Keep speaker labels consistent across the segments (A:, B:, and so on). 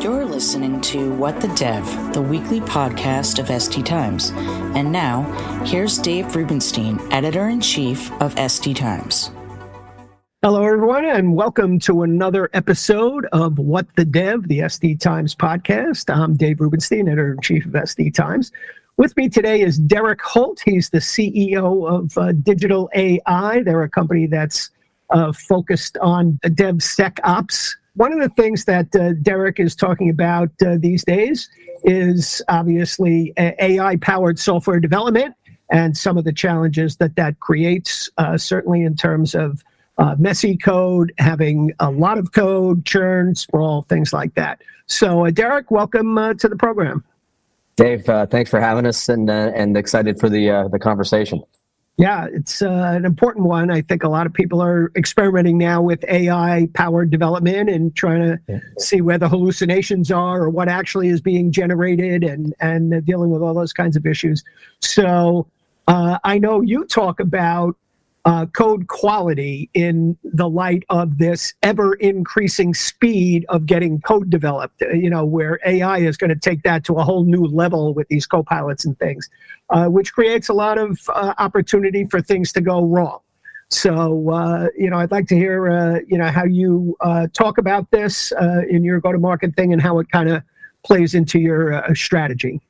A: You're listening to What the Dev, the weekly podcast of SD Times. And now, here's Dave Rubinstein, editor in chief of SD Times.
B: Hello, everyone, and welcome to another episode of What the Dev, the SD Times podcast. I'm Dave Rubinstein, editor in chief of SD Times. With me today is Derek Holt. He's the CEO of uh, Digital.ai. They're a company that's uh, focused on DevSecOps one of the things that uh, Derek is talking about uh, these days is obviously AI powered software development and some of the challenges that that creates, uh, certainly in terms of uh, messy code, having a lot of code, churn, sprawl, things like that. So, uh, Derek, welcome uh, to the program.
C: Dave, thanks for having us and, and excited for the, the conversation.
B: Yeah, it's uh, an important one. I think a lot of people are experimenting now with AI powered development and trying to yeah. see where the hallucinations are or what actually is being generated and, and dealing with all those kinds of issues. So uh, I know you talk about uh, code quality in the light of this ever increasing speed of getting code developed, uh, you know, where AI is going to take that to a whole new level with these co-pilots and things, uh, which creates a lot of uh, opportunity for things to go wrong. So, uh, you know, I'd like to hear, uh, you know, how you talk about this in your go-to-market thing and how it kind of plays into your strategy.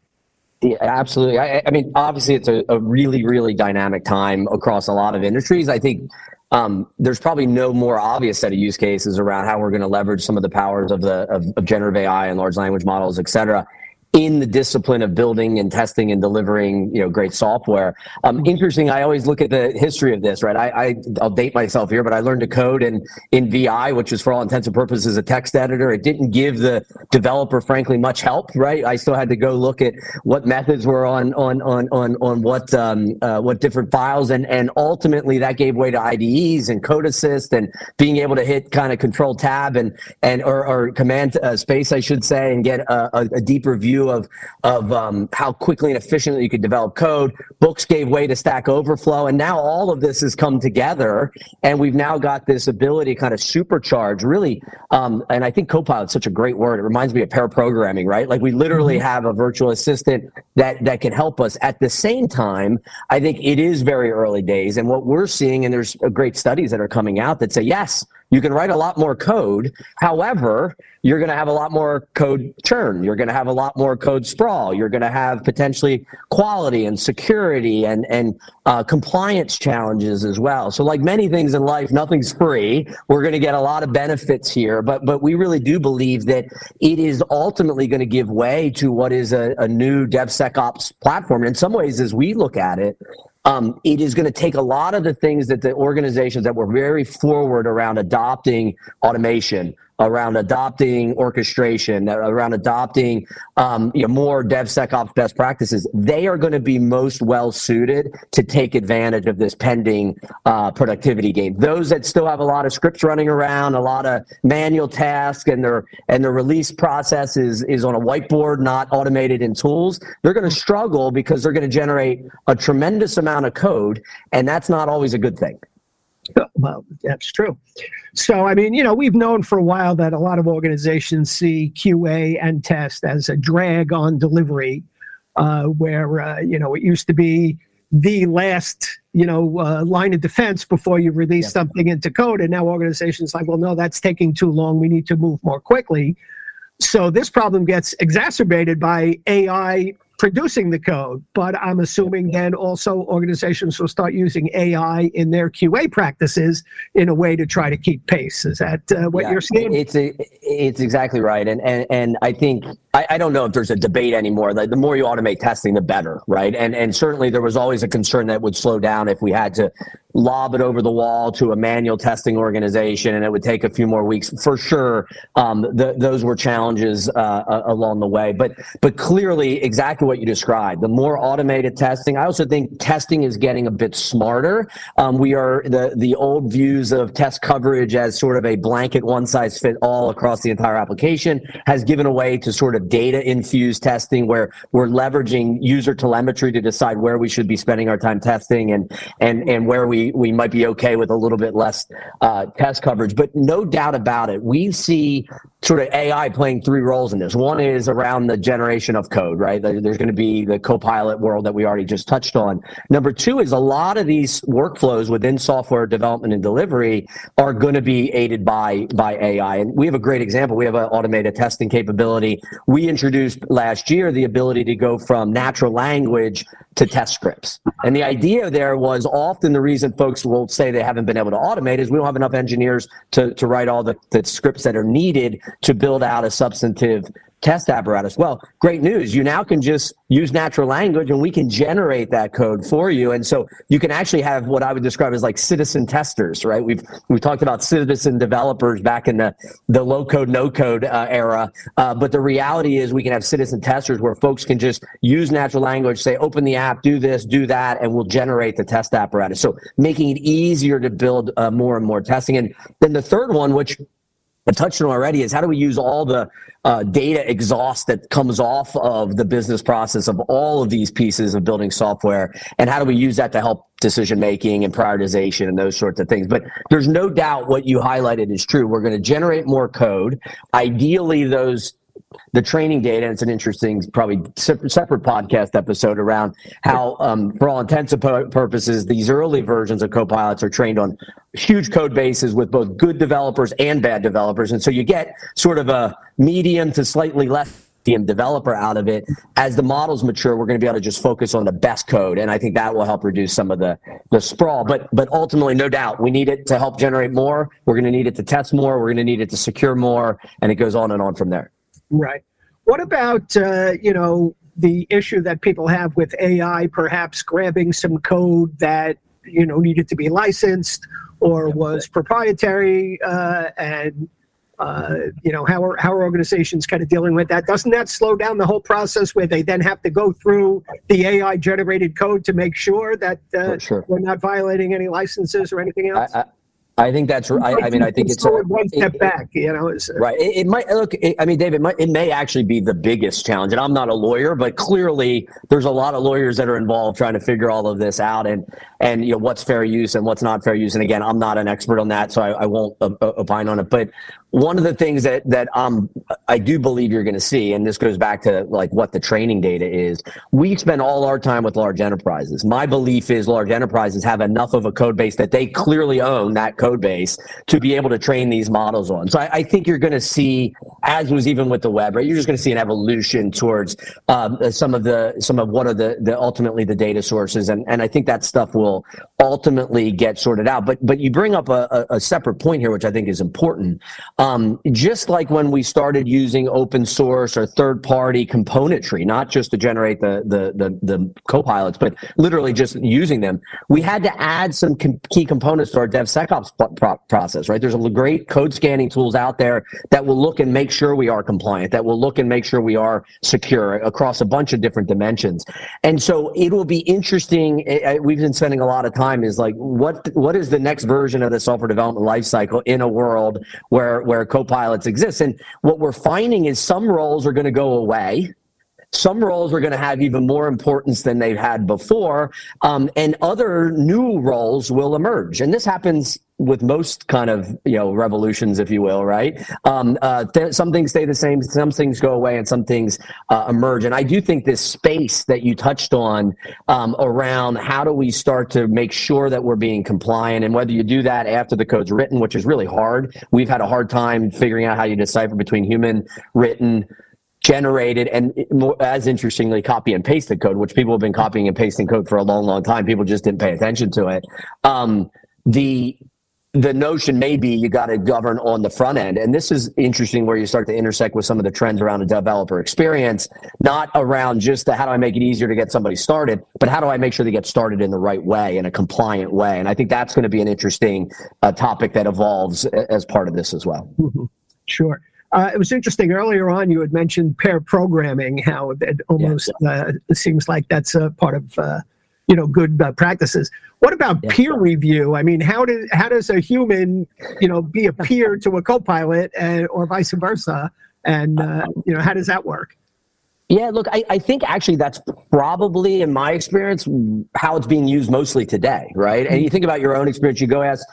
C: Yeah, absolutely. I, I, mean, obviously, it's a, a, really, really dynamic time across a lot of industries. I think um, there's probably no more obvious set of use cases around how we're going to leverage some of the powers of the of, of generative AI and large language models, et cetera, in the discipline of building and testing and delivering you know great software. Um, mm-hmm. interesting i always look at the history of this right? I, I will date myself here but i learned to code in in vi which is for all intents and purposes a text editor. It didn't give the developer frankly much help right? I still had to go look at what methods were on on on on, on what um, uh, what different files and and ultimately that gave way to IDEs and code assist and being able to hit kind of control tab and and or, or command uh, space i should say and get a, a, a deeper view view of of um, how quickly and efficiently you could develop code. Books gave way to Stack Overflow, and now all of this has come together, and we've now got this ability to kind of supercharge, really. Um, and I think Copilot's such a great word. It reminds me of pair programming, right? Like we literally mm-hmm. have a virtual assistant that that can help us. At the same time, I think it is very early days, and what we're seeing, and there's great studies that are coming out that say yes you can write a lot more code. However, you're going to have a lot more code churn. You're going to have a lot more code sprawl. You're going to have potentially quality and security and, and uh, compliance challenges as well. So, like many things in life, nothing's free. We're going to get a lot of benefits here, but but we really do believe that it is ultimately going to give way to what is a, a new DevSecOps platform. In some ways, as we look at it, um, it is going to take a lot of the things that the organizations that were very forward around adopting automation, around adopting orchestration, around adopting um, you know, more DevSecOps best practices, they are going to be most well suited to take advantage of this pending uh, productivity gain. Those that still have a lot of scripts running around, a lot of manual tasks, and their and their release process is is on a whiteboard, not automated in tools, they're going to struggle because they're going to generate a tremendous amount of code, and that's not always a good thing.
B: Well, that's true. So, I mean, you know, we've known for a while that a lot of organizations see QA and test as a drag on delivery, uh, where, uh, you know, it used to be the last, you know, uh, line of defense before you release yep. something into code. And now organizations like, well, no, that's taking too long. We need to move more quickly. So this problem gets exacerbated by AI producing the code, but I'm assuming then also organizations will start using AI in their QA practices in a way to try to keep pace. Is that uh, what yeah, you're saying?
C: It's a, it's exactly right, and and and I think I, I don't know if there's a debate anymore. Like the more you automate testing, the better, right? And and certainly there was always a concern that would slow down if we had to lob it over the wall to a manual testing organization, and it would take a few more weeks for sure. Um, the, those were challenges uh, along the way, but but clearly, exactly what you described. The more automated testing, I also think testing is getting a bit smarter. Um, we are the the old views of test coverage as sort of a blanket one size fit all across the entire application has given away to sort of data infused testing where we're leveraging user telemetry to decide where we should be spending our time testing and and and where we we might be okay with a little bit less uh, test coverage. But no doubt about it, we see sort of AI playing three roles in this. One is around the generation of code, right? There's going to be the Copilot world that we already just touched on. Number two is a lot of these workflows within software development and delivery are going to be aided by by AI. And we have a great example. We have an automated testing capability. We introduced last year the ability to go from natural language to test scripts. And the idea there was often the reason folks will say they haven't been able to automate is we don't have enough engineers to, to write all the, the scripts that are needed to build out a substantive test apparatus. Well, great news. You now can just use natural language and we can generate that code for you. And so you can actually have what I would describe as like citizen testers, right? We've, we talked about citizen developers back in the, the low code, no code uh, era. Uh, but the reality is we can have citizen testers where folks can just use natural language, say, open the app, do this, do that, and we'll generate the test apparatus. So making it easier to build uh, more and more testing. And then the third one, which I touched on already is how do we use all the uh, data exhaust that comes off of the business process of all of these pieces of building software? And how do we use that to help decision making and prioritization and those sorts of things? But there's no doubt what you highlighted is true. We're going to generate more code. Ideally those the training data. It's an interesting, probably separate podcast episode around how, um, for all intents and purposes, these early versions of copilots are trained on huge code bases with both good developers and bad developers, and so you get sort of a medium to slightly less developer out of it. As the models mature, we're going to be able to just focus on the best code, and I think that will help reduce some of the the sprawl. But but ultimately, no doubt, we need it to help generate more. We're going to need it to test more. We're going to need it to secure more, and it goes on and on from there.
B: Right. What about, uh, you know, the issue that people have with AI perhaps grabbing some code that, you know, needed to be licensed or was proprietary uh, and uh, you know how are how are organizations kind of dealing with that? Doesn't that slow down the whole process where they then have to go through the AI generated code to make sure that uh, sure. we're not violating any licenses or anything else? I,
C: I think that's right. I, I mean, I think it's
B: a, one step it, back. You know,
C: right. It, it, might look. It, I mean, David, it, might, it may actually be the biggest challenge. And I'm not a lawyer, but clearly there's a lot of lawyers that are involved trying to figure all of this out and and you know what's fair use and what's not fair use. And again, I'm not an expert on that, so I, I won't uh, uh opine on it. But one of the things that that um I do believe you're going to see, and this goes back to like what the training data is. We spend all our time with large enterprises. My belief is large enterprises have enough of a code base that they clearly own that code base to be able to train these models on. So I, I think you're going to see, as was even with the web, right? You're just going to see an evolution towards um, some of the some of what are the the ultimately the data sources, and and I think that stuff will ultimately get sorted out. But but you bring up a, a separate point here, which I think is important. Um, just like when we started using open source or third party componentry, not just to generate the, the, the, the co-pilots, but literally just using them, we had to add some com- key components to our DevSecOps pro- process, right? There's a great code scanning tools out there that will look and make sure we are compliant, that will look and make sure we are secure across a bunch of different dimensions. And so it will be interesting. We've been spending a lot of time is like, what, what is the next version of the software development lifecycle in a world where, where co-pilots exist. And what we're finding is some roles are going to go away. Some roles are going to have even more importance than they've had before, um, and other new roles will emerge. And this happens with most kind of you know revolutions, if you will, right? Um, uh, th- some things stay the same, some things go away, and some things uh, emerge. And I do think this space that you touched on um, around how do we start to make sure that we're being compliant, and whether you do that after the code's written, which is really hard. We've had a hard time figuring out how you decipher between human written generated and as interestingly copy and pasted code which people have been copying and pasting code for a long long time people just didn't pay attention to it um, the the notion may be you got to govern on the front end. And this is interesting where you start to intersect with some of the trends around a developer experience, not around just the how do I make it easier to get somebody started, but how do I make sure they get started in the right way, in a compliant way. And I think that's going to be an interesting uh, topic that evolves as part of this as well.
B: Mm-hmm. Sure. Uh, it was interesting earlier on. You had mentioned pair programming, how it almost uh, seems like that's a part of uh, you know good uh, practices. What about yeah. peer review? I mean, how does how does a human you know be a peer to a co-pilot and, or vice versa? And uh, you know how does that work?
C: Yeah, look, I, I think actually that's probably, in my experience, how it's being used mostly today, right? And you think about your own experience, you go ask,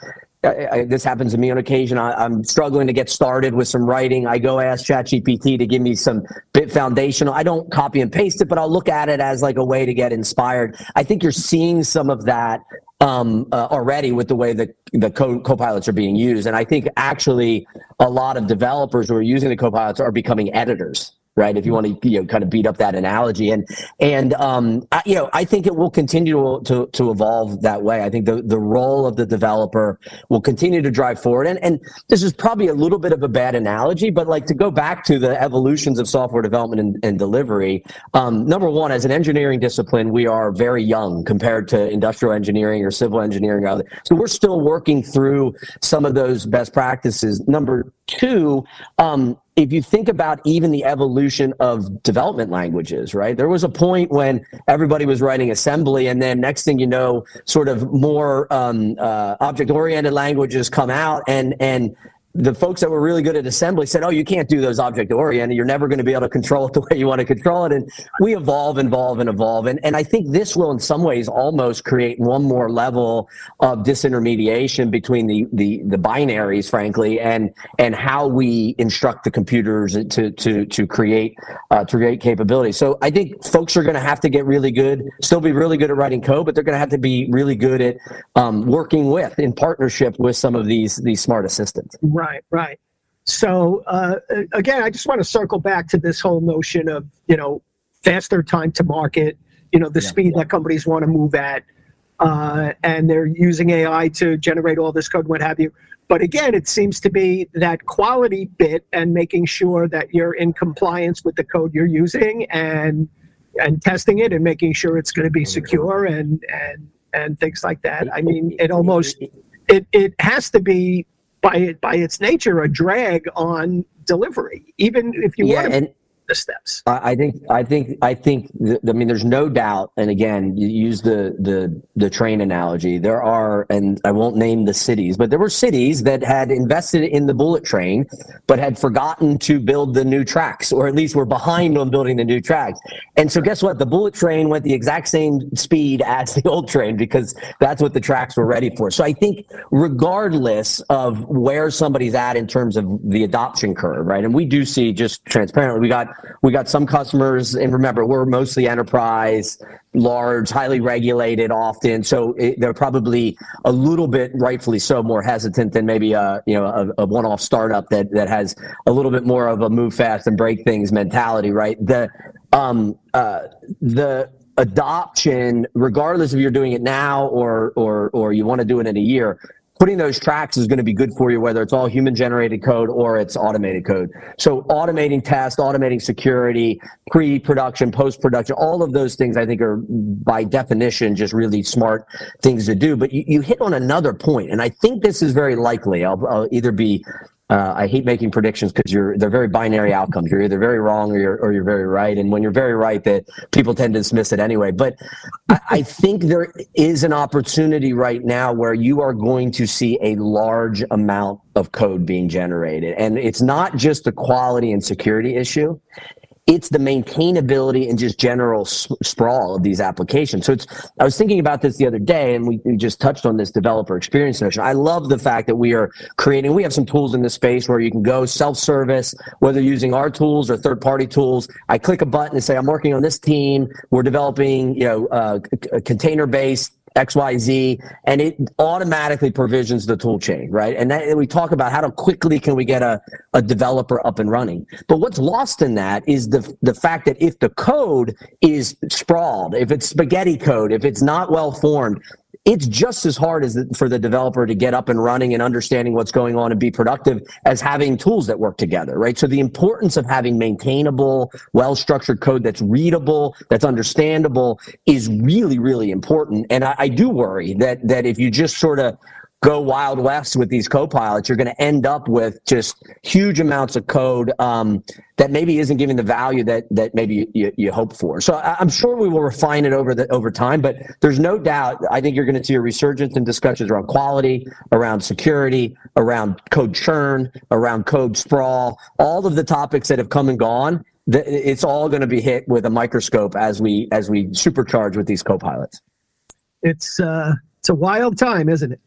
C: I, I, this happens to me on occasion. I, am struggling to get started with some writing. I go ask ChatGPT to give me some bit foundational. I don't copy and paste it, but I'll look at it as like a way to get inspired. I think you're seeing some of that um, uh, already with the way that the co- pilots are being used. And I think actually a lot of developers who are using the co-pilots are becoming editors right? If you want to you know, kind of beat up that analogy, and and um, I, you know, I think it will continue to, to, to evolve that way. I think the the role of the developer will continue to drive forward, and and this is probably a little bit of a bad analogy, but like to go back to the evolutions of software development and, and delivery. Um, number one, as an engineering discipline, we are very young compared to industrial engineering or civil engineering, other. so we're still working through some of those best practices. Number two. Um, if you think about even the evolution of development languages, right? There was a point when everybody was writing assembly, and then next thing you know, sort of more um, uh, object-oriented languages come out, and and the folks that were really good at assembly said, "Oh, you can't do those object oriented. You're never going to be able to control it the way you want to control it." And we evolve, evolve, and evolve. And and I think this will, in some ways, almost create one more level of disintermediation between the the the binaries, frankly, and and how we instruct the computers to to to create uh, to create capability. So I think folks are going to have to get really good, still be really good at writing code, but they're going to have to be really good at um, working with, in partnership with some of these these smart assistants.
B: Right, right. Right. So uh, again, I just want to circle back to this whole notion of you know faster time to market, you know the yeah, speed yeah. that companies want to move at, uh, and they're using AI to generate all this code, what have you. But again, it seems to be that quality bit and making sure that you're in compliance with the code you're using and and testing it and making sure it's going to be secure and and and things like that. I mean, it almost it it has to be by by its nature a drag on delivery, even if you yeah, want to the steps.
C: I think I think I think I mean there's no doubt and again you use the the the train analogy there are and I won't name the cities but there were cities that had invested in the bullet train but had forgotten to build the new tracks or at least were behind on building the new tracks. And so guess what? The bullet train went the exact same speed as the old train because that's what the tracks were ready for. So I think regardless of where somebody's at in terms of the adoption curve right and we do see just transparently we got we got some customers, and remember, we're mostly enterprise, large, highly regulated often. So it, they're probably a little bit, rightfully so, more hesitant than maybe a you know a, a one-off startup that that has a little bit more of a move fast and break things mentality, right? The um uh the adoption, regardless if you're doing it now or or or you want to do it in a year, putting those tracks is going to be good for you, whether it's all human generated code or it's automated code. So automating test, automating security, pre-production, post-production, all of those things I think are by definition just really smart things to do. But you, you hit on another point, and I think this is very likely. I'll, I'll either be uh, I hate making predictions because you're they're very binary outcomes. You're either very wrong or you're or you're very right. And when you're very right, that people tend to dismiss it anyway. But I, I think there is an opportunity right now where you are going to see a large amount of code being generated, and it's not just a quality and security issue it's the maintainability and just general sprawl of these applications. So it's, I was thinking about this the other day and we, we, just touched on this developer experience notion. I love the fact that we are creating, we have some tools in this space where you can go self-service, whether using our tools or third party tools. I click a button and say, I'm working on this team. We're developing, you know, uh, container based XYZ, and it automatically provisions the tool chain, right? And that, we talk about how quickly can we get a, a developer up and running. But what's lost in that is the, the fact that if the code is sprawled, if it's spaghetti code, if it's not well formed, it's just as hard as the, for the developer to get up and running and understanding what's going on and be productive as having tools that work together, right? So the importance of having maintainable, well-structured code that's readable, that's understandable is really, really important. And I, I do worry that that if you just sort of go wild west with these co-pilots, you're going to end up with just huge amounts of code um, that maybe isn't giving the value that that maybe you, you hope for. So I, am sure we will refine it over the over time, but there's no doubt. I think you're going to see a resurgence in discussions around quality, around security, around code churn, around code sprawl, all of the topics that have come and gone it's all going to be hit with a microscope as we as we supercharge with these co-pilots.
B: It's uh, it's a wild time, isn't it?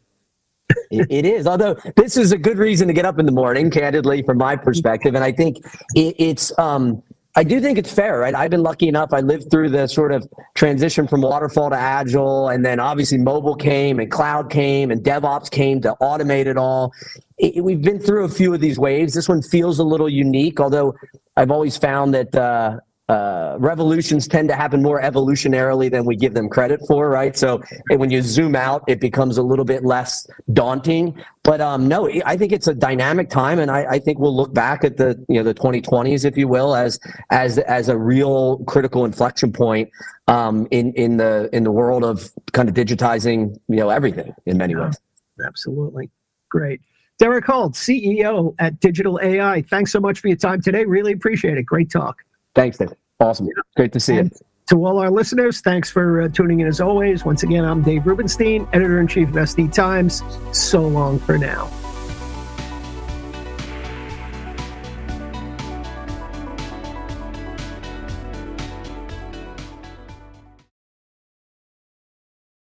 C: It, is. Although this is a good reason to get up in the morning, candidly, from my perspective, and I think it, it's. Um, I do think it's fair, right? I've been lucky enough. I lived through the sort of transition from waterfall to agile, and then obviously mobile came, and cloud came, and DevOps came to automate it all. It, we've been through a few of these waves. This one feels a little unique, although I've always found that uh, uh, revolutions tend to happen more evolutionarily than we give them credit for, right? So when you zoom out, it becomes a little bit less daunting. But um, no, I think it's a dynamic time, and I, I, think we'll look back at the you know the 2020s, if you will, as as as a real critical inflection point um, in in the in the world of kind of digitizing you know everything in many ways.
B: Absolutely, great. Derek Holt, CEO at Digital.ai. Thanks so much for your time today. Really appreciate it. Great talk.
C: Thanks, Dave. Awesome. Great to see and you.
B: To all our listeners, thanks for uh, tuning in as always. Once again, I'm Dave Rubinstein, editor in chief of SD Times. So long for now.